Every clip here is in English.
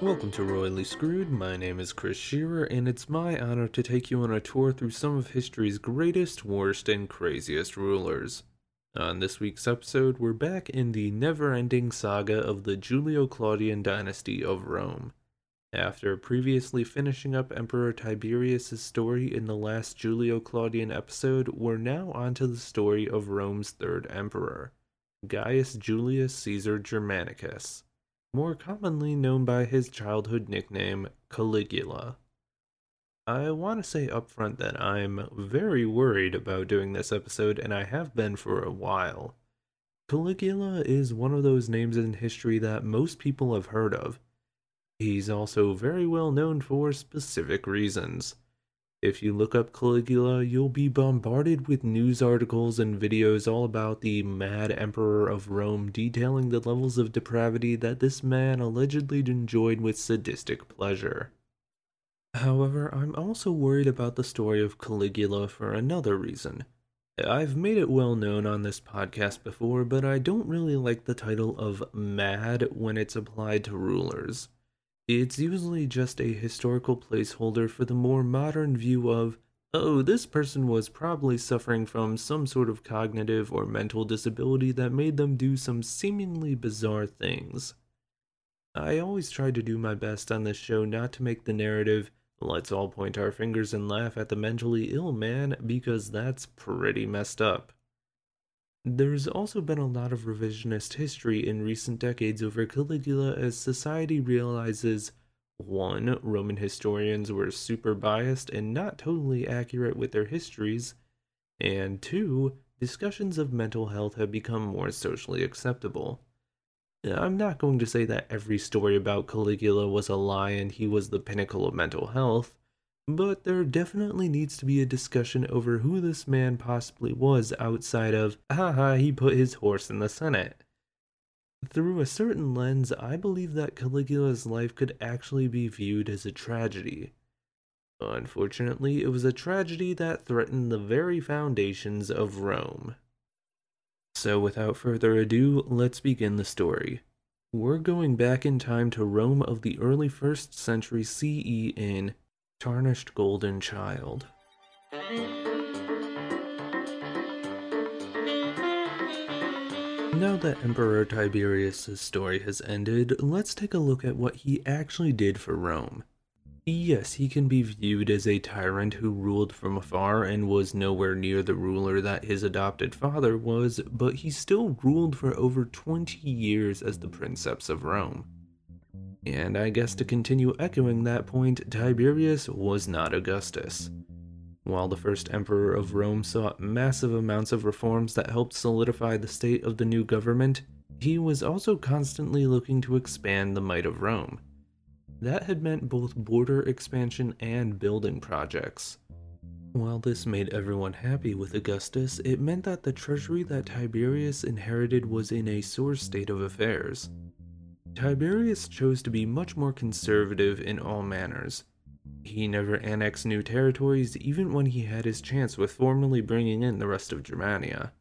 Welcome to Royally Screwed. My name is Chris Shearer, and it's my honor to take you on a tour through some of history's greatest, worst, and craziest rulers. On this week's episode, we're back in the never ending saga of the Julio Claudian dynasty of Rome. After previously finishing up Emperor Tiberius' story in the last Julio Claudian episode, we're now onto the story of Rome's third emperor, Gaius Julius Caesar Germanicus more commonly known by his childhood nickname Caligula. I want to say upfront that I'm very worried about doing this episode, and I have been for a while. Caligula is one of those names in history that most people have heard of. He's also very well known for specific reasons. If you look up Caligula, you'll be bombarded with news articles and videos all about the mad emperor of Rome detailing the levels of depravity that this man allegedly enjoyed with sadistic pleasure. However, I'm also worried about the story of Caligula for another reason. I've made it well known on this podcast before, but I don't really like the title of mad when it's applied to rulers. It's usually just a historical placeholder for the more modern view of, oh, this person was probably suffering from some sort of cognitive or mental disability that made them do some seemingly bizarre things. I always try to do my best on this show not to make the narrative, let's all point our fingers and laugh at the mentally ill man, because that's pretty messed up. There's also been a lot of revisionist history in recent decades over Caligula as society realizes 1. Roman historians were super biased and not totally accurate with their histories, and 2. Discussions of mental health have become more socially acceptable. I'm not going to say that every story about Caligula was a lie and he was the pinnacle of mental health, but there definitely needs to be a discussion over who this man possibly was outside of, haha, he put his horse in the Senate. Through a certain lens, I believe that Caligula's life could actually be viewed as a tragedy. Unfortunately, it was a tragedy that threatened the very foundations of Rome. So, without further ado, let's begin the story. We're going back in time to Rome of the early 1st century CE in Tarnished Golden Child. Now that Emperor Tiberius' story has ended, let's take a look at what he actually did for Rome. Yes, he can be viewed as a tyrant who ruled from afar and was nowhere near the ruler that his adopted father was, but he still ruled for over 20 years as the Princeps of Rome. And I guess to continue echoing that point, Tiberius was not Augustus. While the first emperor of Rome sought massive amounts of reforms that helped solidify the state of the new government, he was also constantly looking to expand the might of Rome. That had meant both border expansion and building projects. While this made everyone happy with Augustus, it meant that the treasury that Tiberius inherited was in a sore state of affairs. Tiberius chose to be much more conservative in all manners. He never annexed new territories even when he had his chance with formally bringing in the rest of Germania.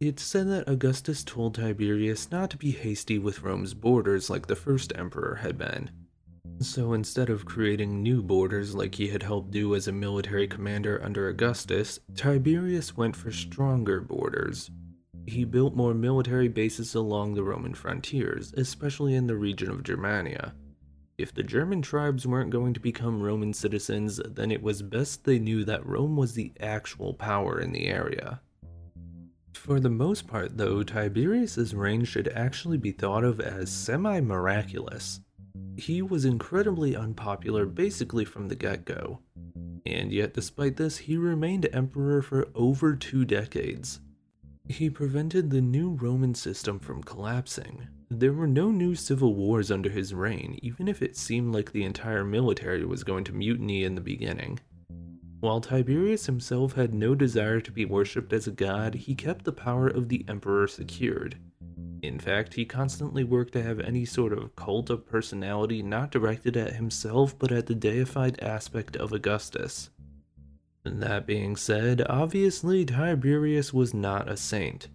It's said that Augustus told Tiberius not to be hasty with Rome's borders like the first emperor had been. So instead of creating new borders like he had helped do as a military commander under Augustus, Tiberius went for stronger borders, he built more military bases along the Roman frontiers, especially in the region of Germania. If the German tribes weren't going to become Roman citizens, then it was best they knew that Rome was the actual power in the area. For the most part, though, Tiberius's reign should actually be thought of as semi miraculous. He was incredibly unpopular basically from the get go, and yet despite this, he remained emperor for over two decades. He prevented the new Roman system from collapsing. There were no new civil wars under his reign, even if it seemed like the entire military was going to mutiny in the beginning. While Tiberius himself had no desire to be worshipped as a god, he kept the power of the emperor secured. In fact, he constantly worked to have any sort of cult of personality not directed at himself but at the deified aspect of Augustus. That being said, obviously Tiberius was not a saint.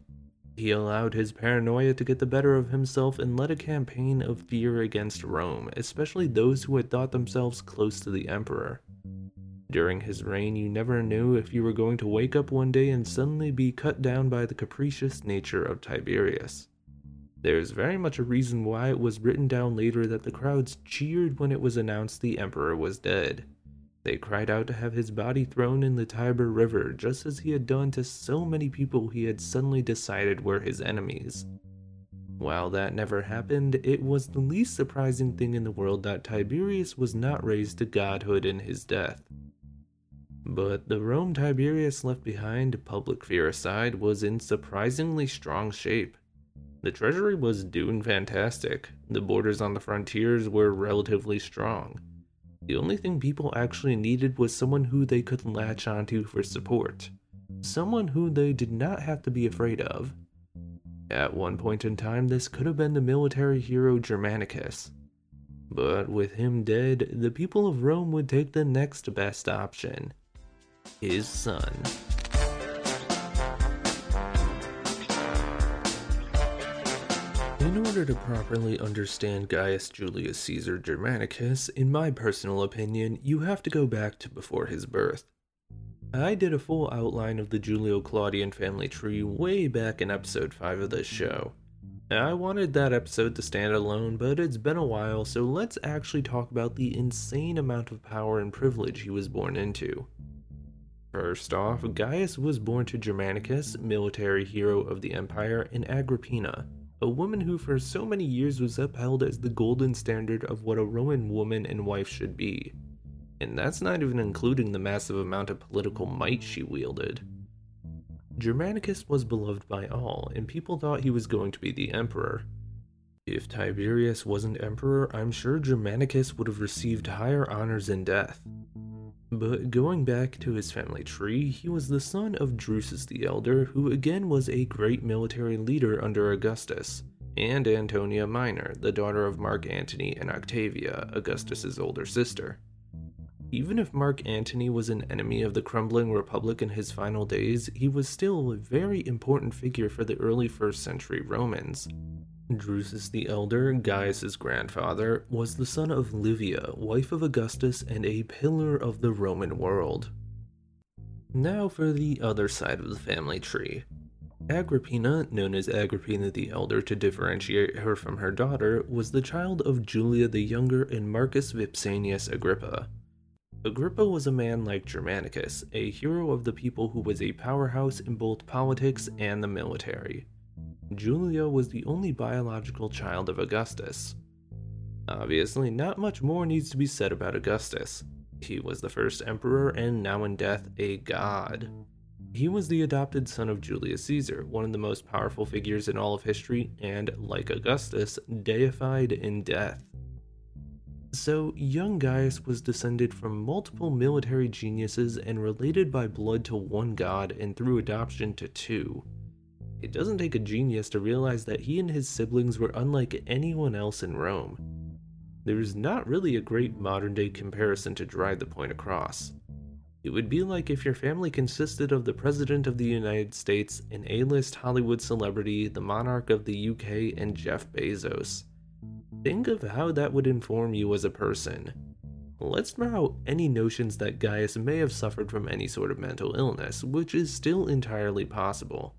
He allowed his paranoia to get the better of himself and led a campaign of fear against Rome, especially those who had thought themselves close to the emperor. During his reign, you never knew if you were going to wake up one day and suddenly be cut down by the capricious nature of Tiberius. There's very much a reason why it was written down later that the crowds cheered when it was announced the emperor was dead. They cried out to have his body thrown in the Tiber River, just as he had done to so many people he had suddenly decided were his enemies. While that never happened, it was the least surprising thing in the world that Tiberius was not raised to godhood in his death. But the Rome Tiberius left behind, public fear aside, was in surprisingly strong shape. The treasury was doing fantastic, the borders on the frontiers were relatively strong. The only thing people actually needed was someone who they could latch onto for support. Someone who they did not have to be afraid of. At one point in time, this could have been the military hero Germanicus. But with him dead, the people of Rome would take the next best option his son. In order to properly understand Gaius Julius Caesar Germanicus, in my personal opinion, you have to go back to before his birth. I did a full outline of the Julio Claudian family tree way back in episode 5 of this show. I wanted that episode to stand alone, but it's been a while, so let's actually talk about the insane amount of power and privilege he was born into. First off, Gaius was born to Germanicus, military hero of the empire, and Agrippina, a woman who for so many years was upheld as the golden standard of what a Roman woman and wife should be. And that's not even including the massive amount of political might she wielded. Germanicus was beloved by all, and people thought he was going to be the emperor. If Tiberius wasn't emperor, I'm sure Germanicus would have received higher honors in death. But going back to his family tree, he was the son of Drusus the Elder, who again was a great military leader under Augustus, and Antonia Minor, the daughter of Mark Antony and Octavia, Augustus's older sister. Even if Mark Antony was an enemy of the crumbling republic in his final days, he was still a very important figure for the early 1st century Romans, Drusus the Elder, Gaius's grandfather, was the son of Livia, wife of Augustus and a pillar of the Roman world. Now for the other side of the family tree. Agrippina, known as Agrippina the Elder to differentiate her from her daughter, was the child of Julia the Younger and Marcus Vipsanius Agrippa. Agrippa was a man like Germanicus, a hero of the people who was a powerhouse in both politics and the military. Julia was the only biological child of Augustus. Obviously, not much more needs to be said about Augustus. He was the first emperor and now in death a god. He was the adopted son of Julius Caesar, one of the most powerful figures in all of history, and, like Augustus, deified in death. So, young Gaius was descended from multiple military geniuses and related by blood to one god and through adoption to two. It doesn't take a genius to realize that he and his siblings were unlike anyone else in Rome. There's not really a great modern day comparison to drive the point across. It would be like if your family consisted of the President of the United States, an A list Hollywood celebrity, the monarch of the UK, and Jeff Bezos. Think of how that would inform you as a person. Let's throw out any notions that Gaius may have suffered from any sort of mental illness, which is still entirely possible.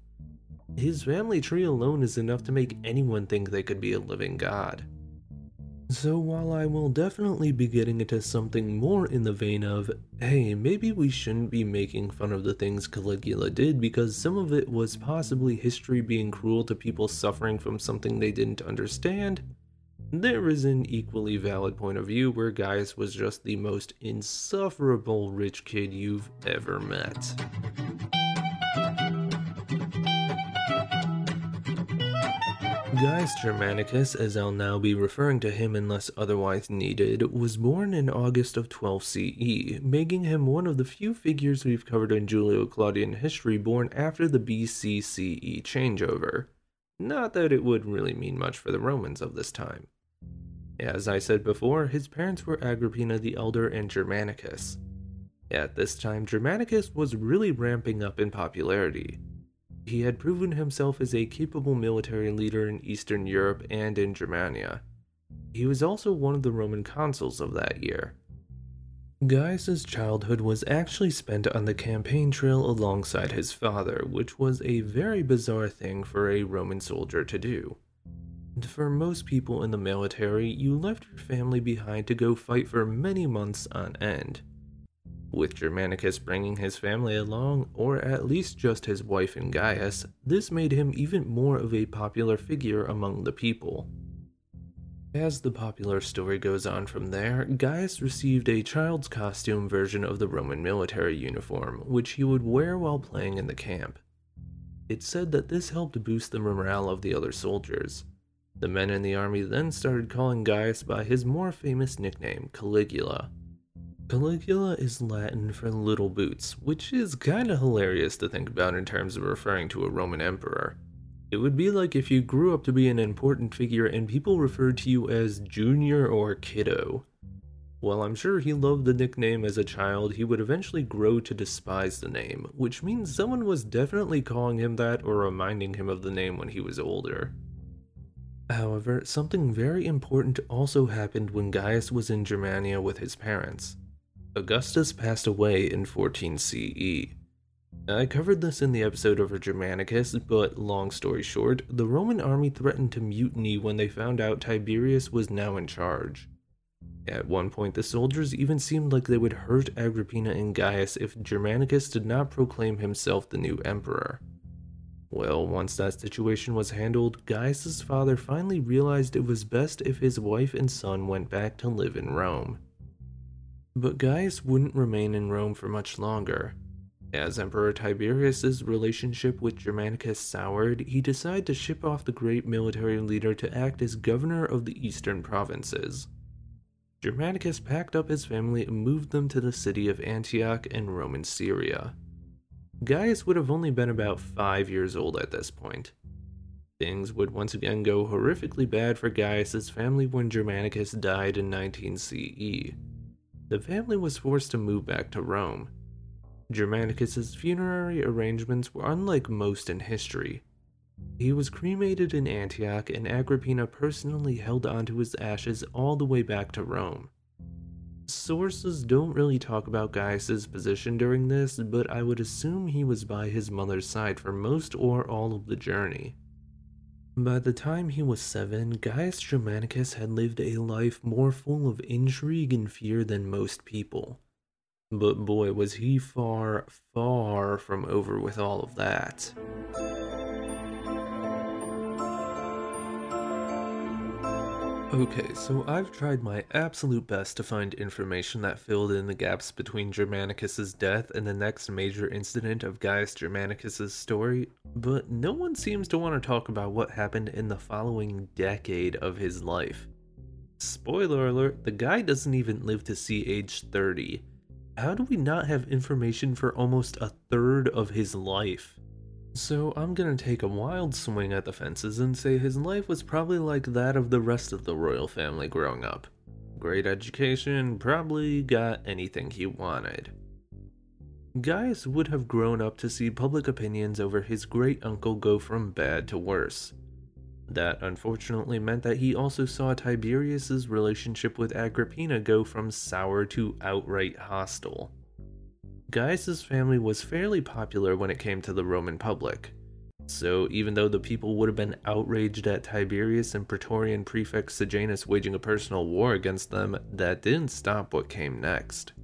His family tree alone is enough to make anyone think they could be a living god. So while I will definitely be getting into something more in the vein of, hey, maybe we shouldn't be making fun of the things Caligula did because some of it was possibly history being cruel to people suffering from something they didn't understand, there is an equally valid point of view where Gaius was just the most insufferable rich kid you've ever met. Gaius Germanicus, as I'll now be referring to him unless otherwise needed, was born in August of 12 CE, making him one of the few figures we've covered in Julio-Claudian history born after the BC CE changeover. Not that it would really mean much for the Romans of this time. As I said before, his parents were Agrippina the Elder and Germanicus. At this time, Germanicus was really ramping up in popularity. He had proven himself as a capable military leader in Eastern Europe and in Germania. He was also one of the Roman consuls of that year. Gaius's childhood was actually spent on the campaign trail alongside his father, which was a very bizarre thing for a Roman soldier to do. For most people in the military, you left your family behind to go fight for many months on end. With Germanicus bringing his family along, or at least just his wife and Gaius, this made him even more of a popular figure among the people. As the popular story goes on from there, Gaius received a child's costume version of the Roman military uniform, which he would wear while playing in the camp. It's said that this helped boost the morale of the other soldiers. The men in the army then started calling Gaius by his more famous nickname, Caligula, Caligula is Latin for little boots, which is kinda hilarious to think about in terms of referring to a Roman emperor. It would be like if you grew up to be an important figure and people referred to you as Junior or Kiddo. While I'm sure he loved the nickname as a child, he would eventually grow to despise the name, which means someone was definitely calling him that or reminding him of the name when he was older. However, something very important also happened when Gaius was in Germania with his parents. Augustus passed away in 14 CE. I covered this in the episode over Germanicus, but long story short, the Roman army threatened to mutiny when they found out Tiberius was now in charge. At one point, the soldiers even seemed like they would hurt Agrippina and Gaius if Germanicus did not proclaim himself the new emperor. Well, once that situation was handled, Gaius's father finally realized it was best if his wife and son went back to live in Rome. But Gaius wouldn't remain in Rome for much longer. As Emperor Tiberius's relationship with Germanicus soured, he decided to ship off the great military leader to act as governor of the eastern provinces. Germanicus packed up his family and moved them to the city of Antioch in Roman Syria. Gaius would have only been about five years old at this point. Things would once again go horrifically bad for Gaius's family when Germanicus died in 19 CE the family was forced to move back to Rome. Germanicus's funerary arrangements were unlike most in history. He was cremated in Antioch, and Agrippina personally held onto his ashes all the way back to Rome. Sources don't really talk about Gaius's position during this, but I would assume he was by his mother's side for most or all of the journey. By the time he was seven, Gaius Germanicus had lived a life more full of intrigue and fear than most people. But boy, was he far, far from over with all of that. Okay, so I've tried my absolute best to find information that filled in the gaps between Germanicus's death and the next major incident of Gaius Germanicus's story, but no one seems to want to talk about what happened in the following decade of his life. Spoiler alert, the guy doesn't even live to see age 30. How do we not have information for almost a third of his life? So I'm gonna take a wild swing at the fences and say his life was probably like that of the rest of the royal family growing up. Great education, probably got anything he wanted. Gaius would have grown up to see public opinions over his great uncle go from bad to worse. That unfortunately meant that he also saw Tiberius's relationship with Agrippina go from sour to outright hostile. Gaius's family was fairly popular when it came to the Roman public. So, even though the people would have been outraged at Tiberius and Praetorian prefect Sejanus waging a personal war against them, that didn't stop what came next.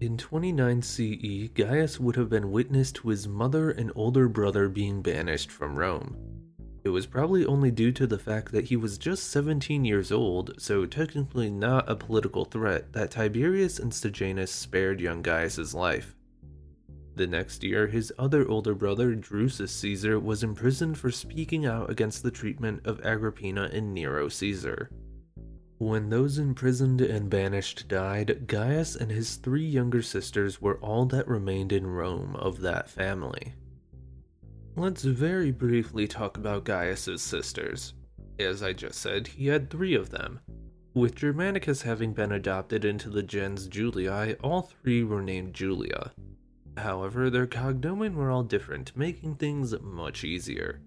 In 29 CE, Gaius would have been witness to his mother and older brother being banished from Rome. It was probably only due to the fact that he was just 17 years old, so technically not a political threat, that Tiberius and Sejanus spared young Gaius's life. The next year, his other older brother, Drusus Caesar, was imprisoned for speaking out against the treatment of Agrippina and Nero Caesar. When those imprisoned and banished died, Gaius and his three younger sisters were all that remained in Rome of that family. Let's very briefly talk about Gaius's sisters. As I just said, he had three of them. With Germanicus having been adopted into the gens Julii, all three were named Julia. However, their cognomen were all different, making things much easier.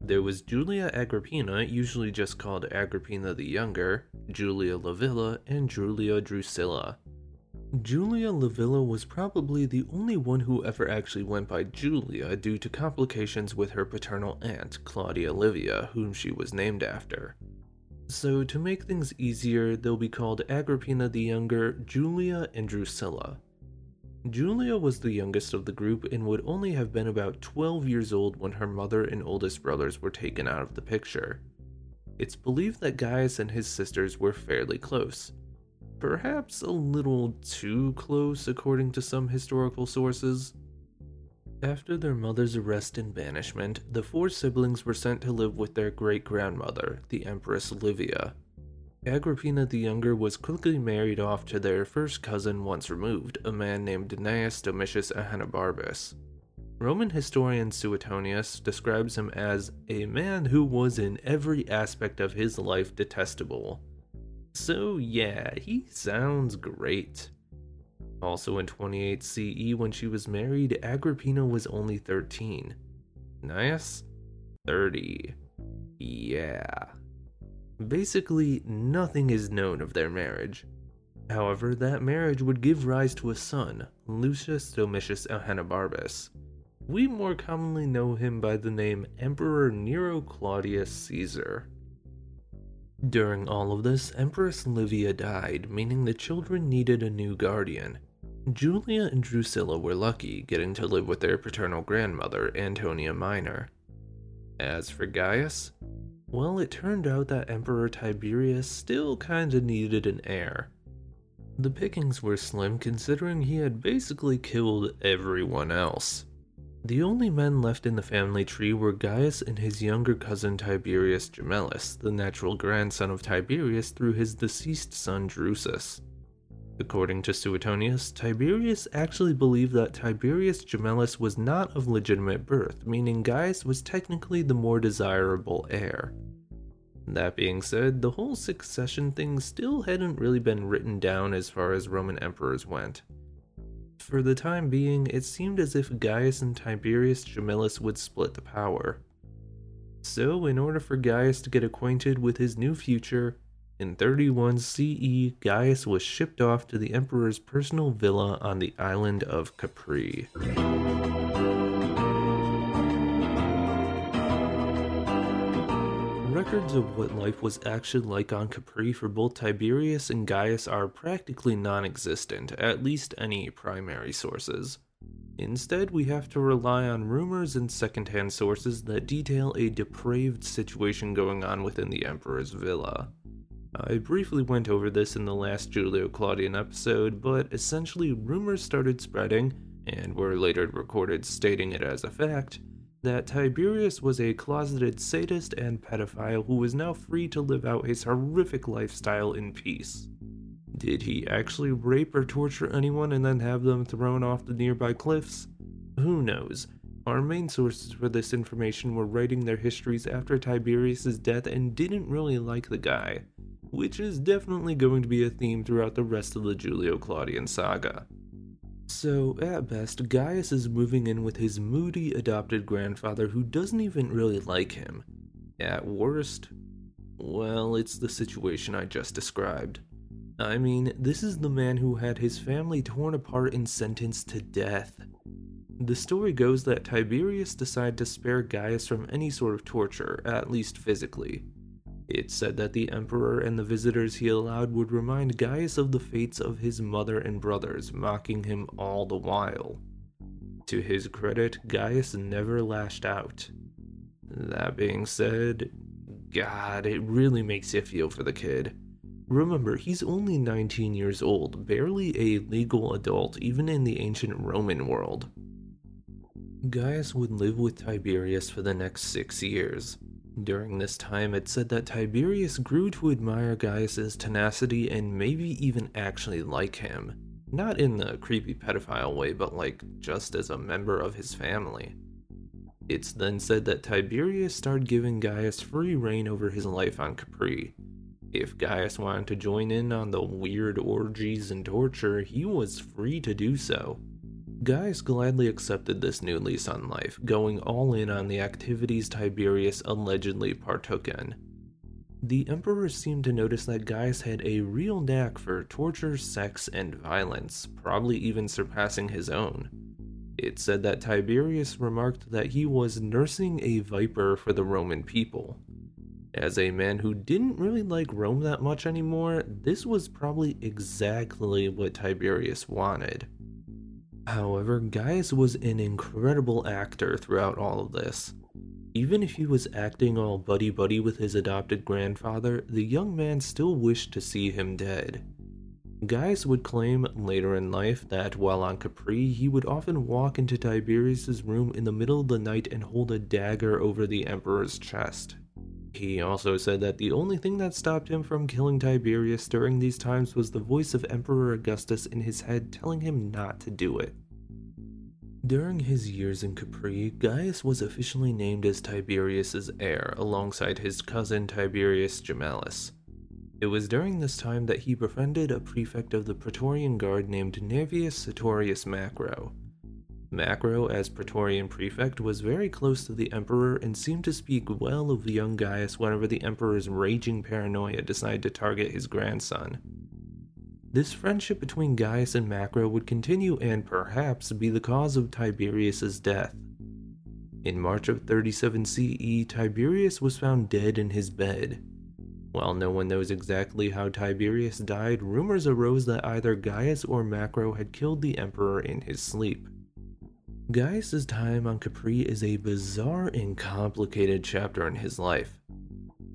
There was Julia Agrippina, usually just called Agrippina the Younger, Julia Livilla, and Julia Drusilla. Julia Livilla was probably the only one who ever actually went by Julia due to complications with her paternal aunt, Claudia Livia, whom she was named after. So, to make things easier, they'll be called Agrippina the Younger, Julia, and Drusilla. Julia was the youngest of the group and would only have been about 12 years old when her mother and oldest brothers were taken out of the picture. It's believed that Gaius and his sisters were fairly close. Perhaps a little too close, according to some historical sources. After their mother's arrest and banishment, the four siblings were sent to live with their great grandmother, the Empress Livia, Agrippina the Younger was quickly married off to their first cousin once removed, a man named Gnaeus Domitius Ahenobarbus. Roman historian Suetonius describes him as a man who was in every aspect of his life detestable. So, yeah, he sounds great. Also in 28 CE, when she was married, Agrippina was only 13. Gnaeus? 30. Yeah. Basically, nothing is known of their marriage. However, that marriage would give rise to a son, Lucius Domitius Ahenobarbus. We more commonly know him by the name Emperor Nero Claudius Caesar. During all of this, Empress Livia died, meaning the children needed a new guardian. Julia and Drusilla were lucky, getting to live with their paternal grandmother, Antonia Minor. As for Gaius, well, it turned out that Emperor Tiberius still kinda needed an heir. The pickings were slim considering he had basically killed everyone else. The only men left in the family tree were Gaius and his younger cousin Tiberius Gemellus, the natural grandson of Tiberius through his deceased son Drusus. According to Suetonius, Tiberius actually believed that Tiberius Gemellus was not of legitimate birth, meaning Gaius was technically the more desirable heir. That being said, the whole succession thing still hadn't really been written down as far as Roman emperors went. For the time being, it seemed as if Gaius and Tiberius Gemellus would split the power. So, in order for Gaius to get acquainted with his new future, in 31 CE, Gaius was shipped off to the emperor's personal villa on the island of Capri. Records of what life was actually like on Capri for both Tiberius and Gaius are practically non existent, at least any primary sources. Instead, we have to rely on rumors and secondhand sources that detail a depraved situation going on within the Emperor's villa. I briefly went over this in the last Julio Claudian episode, but essentially, rumors started spreading, and were later recorded stating it as a fact, that Tiberius was a closeted sadist and pedophile who was now free to live out his horrific lifestyle in peace. Did he actually rape or torture anyone and then have them thrown off the nearby cliffs? Who knows? Our main sources for this information were writing their histories after Tiberius's death and didn't really like the guy, which is definitely going to be a theme throughout the rest of the Julio Claudian saga. So, at best, Gaius is moving in with his moody adopted grandfather who doesn't even really like him. At worst, well, it's the situation I just described. I mean, this is the man who had his family torn apart and sentenced to death. The story goes that Tiberius decided to spare Gaius from any sort of torture, at least physically. It said that the Emperor and the visitors he allowed would remind Gaius of the fates of his mother and brothers, mocking him all the while. To his credit, Gaius never lashed out. That being said, God, it really makes you feel for the kid. Remember, he's only 19 years old, barely a legal adult even in the ancient Roman world. Gaius would live with Tiberius for the next six years. During this time, it said that Tiberius grew to admire Gaius's tenacity and maybe even actually like him. Not in the creepy pedophile way, but like just as a member of his family. It's then said that Tiberius started giving Gaius free reign over his life on Capri. If Gaius wanted to join in on the weird orgies and torture, he was free to do so. Gaius gladly accepted this new lease on life, going all in on the activities Tiberius allegedly partook in. The Emperor seemed to notice that Gaius had a real knack for torture, sex, and violence, probably even surpassing his own. It said that Tiberius remarked that he was nursing a viper for the Roman people. As a man who didn't really like Rome that much anymore, this was probably exactly what Tiberius wanted. However, Gaius was an incredible actor throughout all of this. Even if he was acting all buddy buddy with his adopted grandfather, the young man still wished to see him dead. Gaius would claim later in life that while on Capri, he would often walk into Tiberius's room in the middle of the night and hold a dagger over the emperor's chest. He also said that the only thing that stopped him from killing Tiberius during these times was the voice of Emperor Augustus in his head telling him not to do it. During his years in Capri, Gaius was officially named as Tiberius's heir alongside his cousin Tiberius Gemellus. It was during this time that he befriended a prefect of the Praetorian Guard named Naevius Sertorius Macro, Macro, as Praetorian prefect, was very close to the Emperor and seemed to speak well of young Gaius whenever the Emperor's raging paranoia decided to target his grandson. This friendship between Gaius and Macro would continue and perhaps be the cause of Tiberius's death. In March of 37 CE, Tiberius was found dead in his bed. While no one knows exactly how Tiberius died, rumors arose that either Gaius or Macro had killed the emperor in his sleep. Gaius' time on Capri is a bizarre and complicated chapter in his life.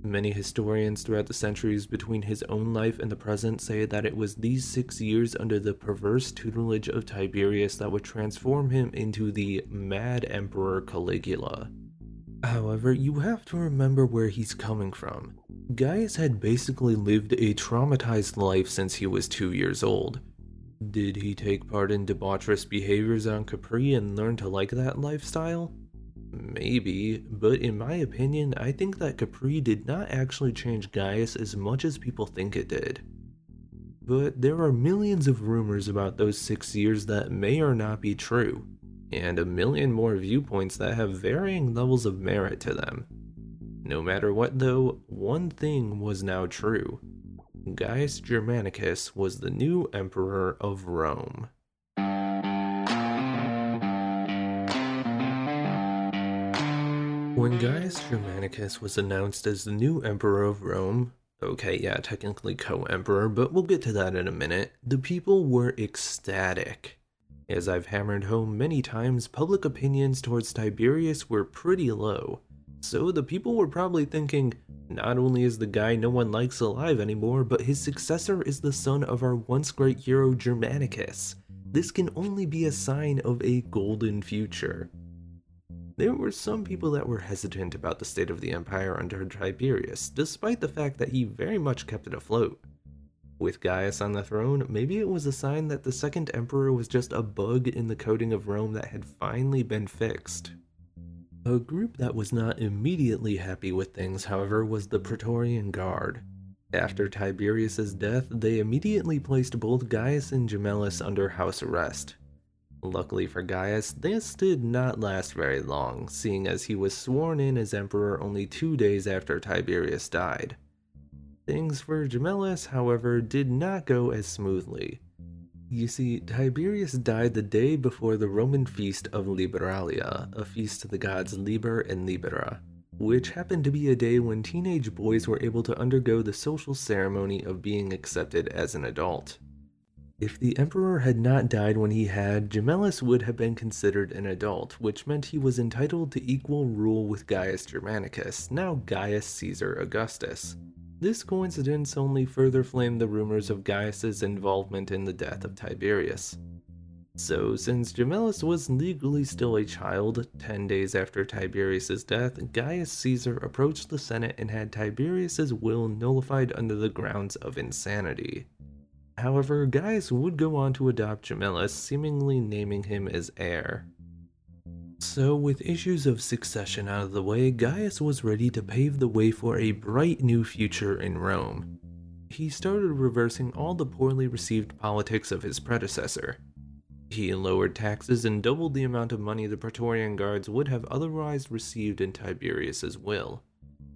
Many historians throughout the centuries between his own life and the present say that it was these six years under the perverse tutelage of Tiberius that would transform him into the mad Emperor Caligula. However, you have to remember where he's coming from. Gaius had basically lived a traumatized life since he was two years old. Did he take part in debaucherous behaviors on Capri and learn to like that lifestyle? Maybe, but in my opinion, I think that Capri did not actually change Gaius as much as people think it did. But there are millions of rumors about those six years that may or not be true, and a million more viewpoints that have varying levels of merit to them. No matter what, though, one thing was now true Gaius Germanicus was the new emperor of Rome. When Gaius Germanicus was announced as the new emperor of Rome, okay, yeah, technically co emperor, but we'll get to that in a minute, the people were ecstatic. As I've hammered home many times, public opinions towards Tiberius were pretty low, so the people were probably thinking, not only is the guy no one likes alive anymore, but his successor is the son of our once great hero Germanicus. This can only be a sign of a golden future. There were some people that were hesitant about the state of the empire under Tiberius, despite the fact that he very much kept it afloat. With Gaius on the throne, maybe it was a sign that the second emperor was just a bug in the coding of Rome that had finally been fixed. A group that was not immediately happy with things, however, was the Praetorian Guard. After Tiberius's death, they immediately placed both Gaius and Gemellus under house arrest. Luckily for Gaius, this did not last very long, seeing as he was sworn in as emperor only two days after Tiberius died. Things for Gemellus, however, did not go as smoothly. You see, Tiberius died the day before the Roman feast of Liberalia, a feast to the gods Liber and Libera, which happened to be a day when teenage boys were able to undergo the social ceremony of being accepted as an adult. If the emperor had not died when he had, Gemellus would have been considered an adult, which meant he was entitled to equal rule with Gaius Germanicus, now Gaius Caesar Augustus. This coincidence only further flamed the rumors of Gaius's involvement in the death of Tiberius. So, since Gemellus was legally still a child, 10 days after Tiberius's death, Gaius Caesar approached the Senate and had Tiberius's will nullified under the grounds of insanity. However, Gaius would go on to adopt Gemellus, seemingly naming him as heir. So, with issues of succession out of the way, Gaius was ready to pave the way for a bright new future in Rome. He started reversing all the poorly received politics of his predecessor. He lowered taxes and doubled the amount of money the Praetorian Guards would have otherwise received in Tiberius's will.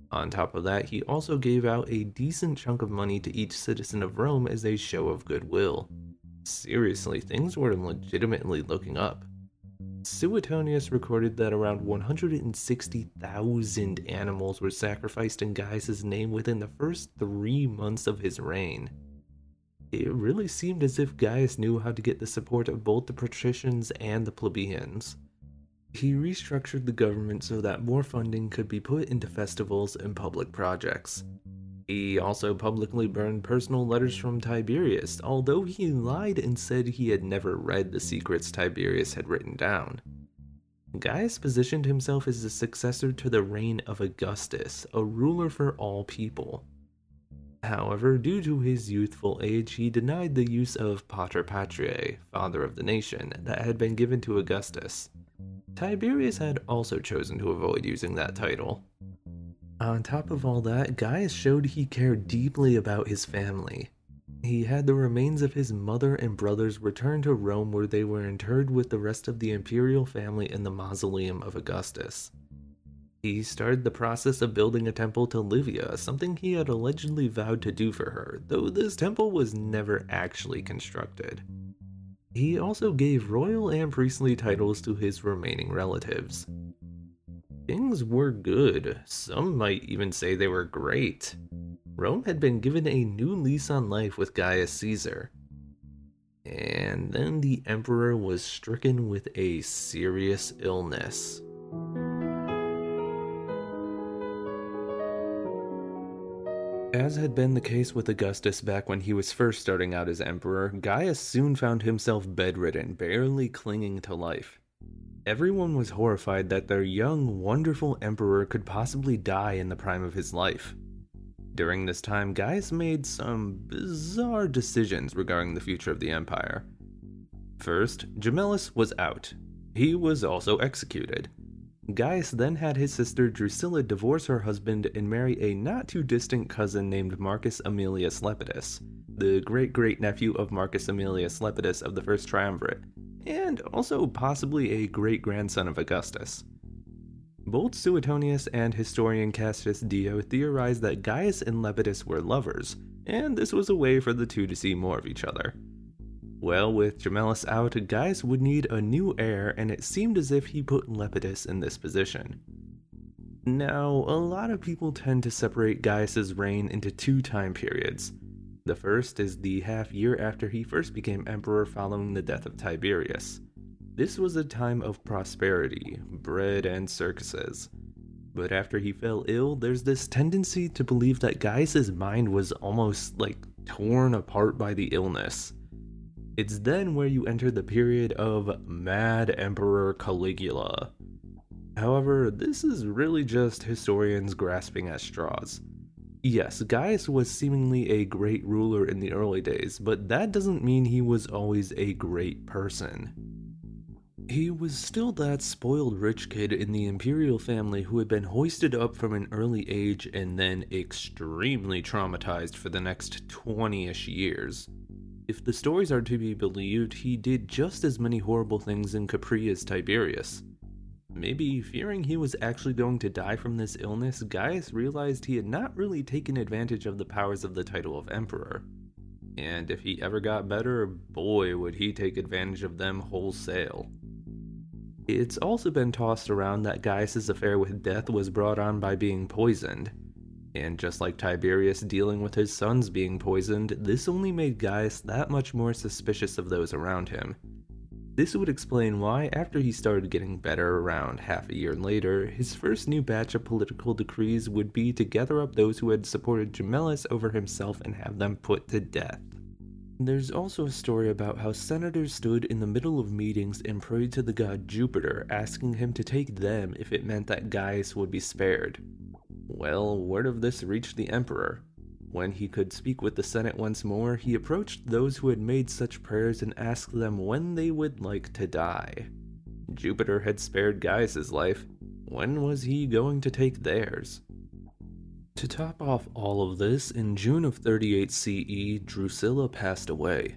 On top of that, he also gave out a decent chunk of money to each citizen of Rome as a show of goodwill. Seriously, things were legitimately looking up. Suetonius recorded that around 160,000 animals were sacrificed in Gaius' name within the first three months of his reign. It really seemed as if Gaius knew how to get the support of both the patricians and the plebeians. He restructured the government so that more funding could be put into festivals and public projects. He also publicly burned personal letters from Tiberius, although he lied and said he had never read the secrets Tiberius had written down. Gaius positioned himself as the successor to the reign of Augustus, a ruler for all people. However, due to his youthful age, he denied the use of Pater Patriae, Father of the Nation, that had been given to Augustus. Tiberius had also chosen to avoid using that title. On top of all that, Gaius showed he cared deeply about his family. He had the remains of his mother and brothers returned to Rome where they were interred with the rest of the imperial family in the mausoleum of Augustus. He started the process of building a temple to Livia, something he had allegedly vowed to do for her, though this temple was never actually constructed. He also gave royal and priestly titles to his remaining relatives. Things were good. Some might even say they were great. Rome had been given a new lease on life with Gaius Caesar. And then the emperor was stricken with a serious illness. As had been the case with Augustus back when he was first starting out as emperor, Gaius soon found himself bedridden, barely clinging to life. Everyone was horrified that their young, wonderful emperor could possibly die in the prime of his life. During this time, Gaius made some bizarre decisions regarding the future of the empire. First, Gemellus was out. He was also executed. Gaius then had his sister Drusilla divorce her husband and marry a not too distant cousin named Marcus Aemilius Lepidus, the great great nephew of Marcus Aemilius Lepidus of the First Triumvirate, and also possibly a great grandson of Augustus. Both Suetonius and historian Cassius Dio theorized that Gaius and Lepidus were lovers, and this was a way for the two to see more of each other. Well, with Gemellus out, Gaius would need a new heir, and it seemed as if he put Lepidus in this position. Now, a lot of people tend to separate Gaius's reign into two time periods the first is the half year after he first became emperor following the death of Tiberius. This was a time of prosperity, bread, and circuses. But after he fell ill, there's this tendency to believe that Gaius's mind was almost like torn apart by the illness. It's then where you enter the period of Mad Emperor Caligula. However, this is really just historians grasping at straws. Yes, Gaius was seemingly a great ruler in the early days, but that doesn't mean he was always a great person. He was still that spoiled rich kid in the imperial family who had been hoisted up from an early age and then extremely traumatized for the next 20 ish years. If the stories are to be believed, he did just as many horrible things in Capri as Tiberius. Maybe fearing he was actually going to die from this illness, Gaius realized he had not really taken advantage of the powers of the title of Emperor. And if he ever got better, boy would he take advantage of them wholesale. It's also been tossed around that Gaius's affair with death was brought on by being poisoned. And just like Tiberius dealing with his sons being poisoned, this only made Gaius that much more suspicious of those around him, this would explain why, after he started getting better around half a year later, his first new batch of political decrees would be to gather up those who had supported Gemellus over himself and have them put to death. There's also a story about how senators stood in the middle of meetings and prayed to the god Jupiter, asking him to take them if it meant that Gaius would be spared. Well, word of this reached the emperor, when he could speak with the Senate once more, he approached those who had made such prayers and asked them when they would like to die. Jupiter had spared Gaius's life. When was he going to take theirs? To top off all of this, in June of 38 CE, Drusilla passed away.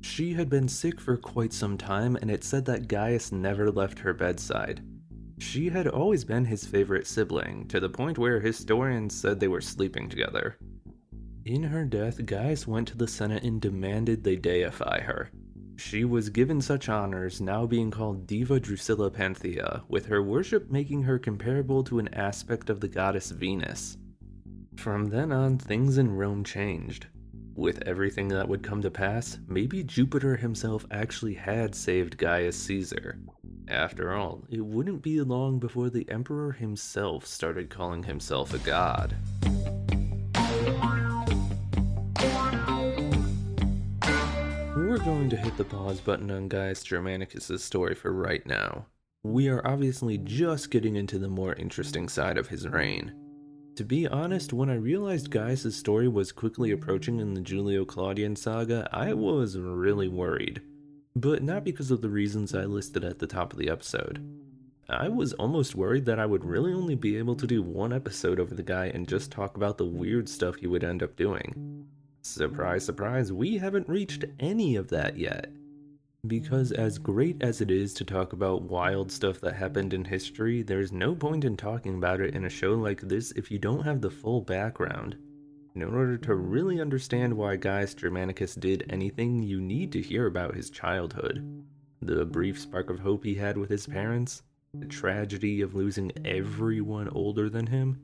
She had been sick for quite some time, and it said that Gaius never left her bedside. She had always been his favorite sibling, to the point where historians said they were sleeping together. In her death, Gaius went to the Senate and demanded they deify her. She was given such honors, now being called Diva Drusilla Panthea, with her worship making her comparable to an aspect of the goddess Venus. From then on, things in Rome changed. With everything that would come to pass, maybe Jupiter himself actually had saved Gaius Caesar. After all, it wouldn't be long before the Emperor himself started calling himself a god. We're going to hit the pause button on Gaius Germanicus' story for right now. We are obviously just getting into the more interesting side of his reign. To be honest, when I realized Gaius' story was quickly approaching in the Julio Claudian saga, I was really worried. But not because of the reasons I listed at the top of the episode. I was almost worried that I would really only be able to do one episode over the guy and just talk about the weird stuff he would end up doing. Surprise, surprise, we haven't reached any of that yet. Because, as great as it is to talk about wild stuff that happened in history, there's no point in talking about it in a show like this if you don't have the full background. In order to really understand why Gaius Germanicus did anything, you need to hear about his childhood. The brief spark of hope he had with his parents, the tragedy of losing everyone older than him,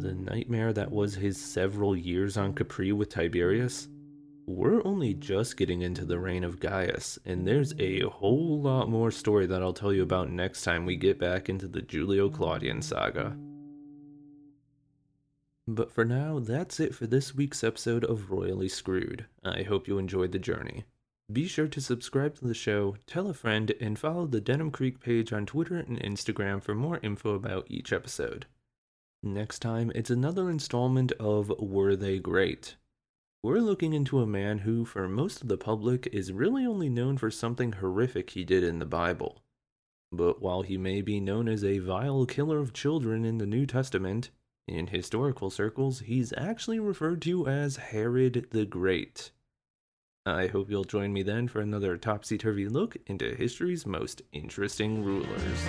the nightmare that was his several years on Capri with Tiberius? We're only just getting into the reign of Gaius, and there's a whole lot more story that I'll tell you about next time we get back into the Julio Claudian saga. But for now, that's it for this week's episode of Royally Screwed. I hope you enjoyed the journey. Be sure to subscribe to the show, tell a friend, and follow the Denim Creek page on Twitter and Instagram for more info about each episode. Next time, it's another installment of Were They Great? We're looking into a man who, for most of the public, is really only known for something horrific he did in the Bible. But while he may be known as a vile killer of children in the New Testament, in historical circles, he's actually referred to as Herod the Great. I hope you'll join me then for another topsy turvy look into history's most interesting rulers.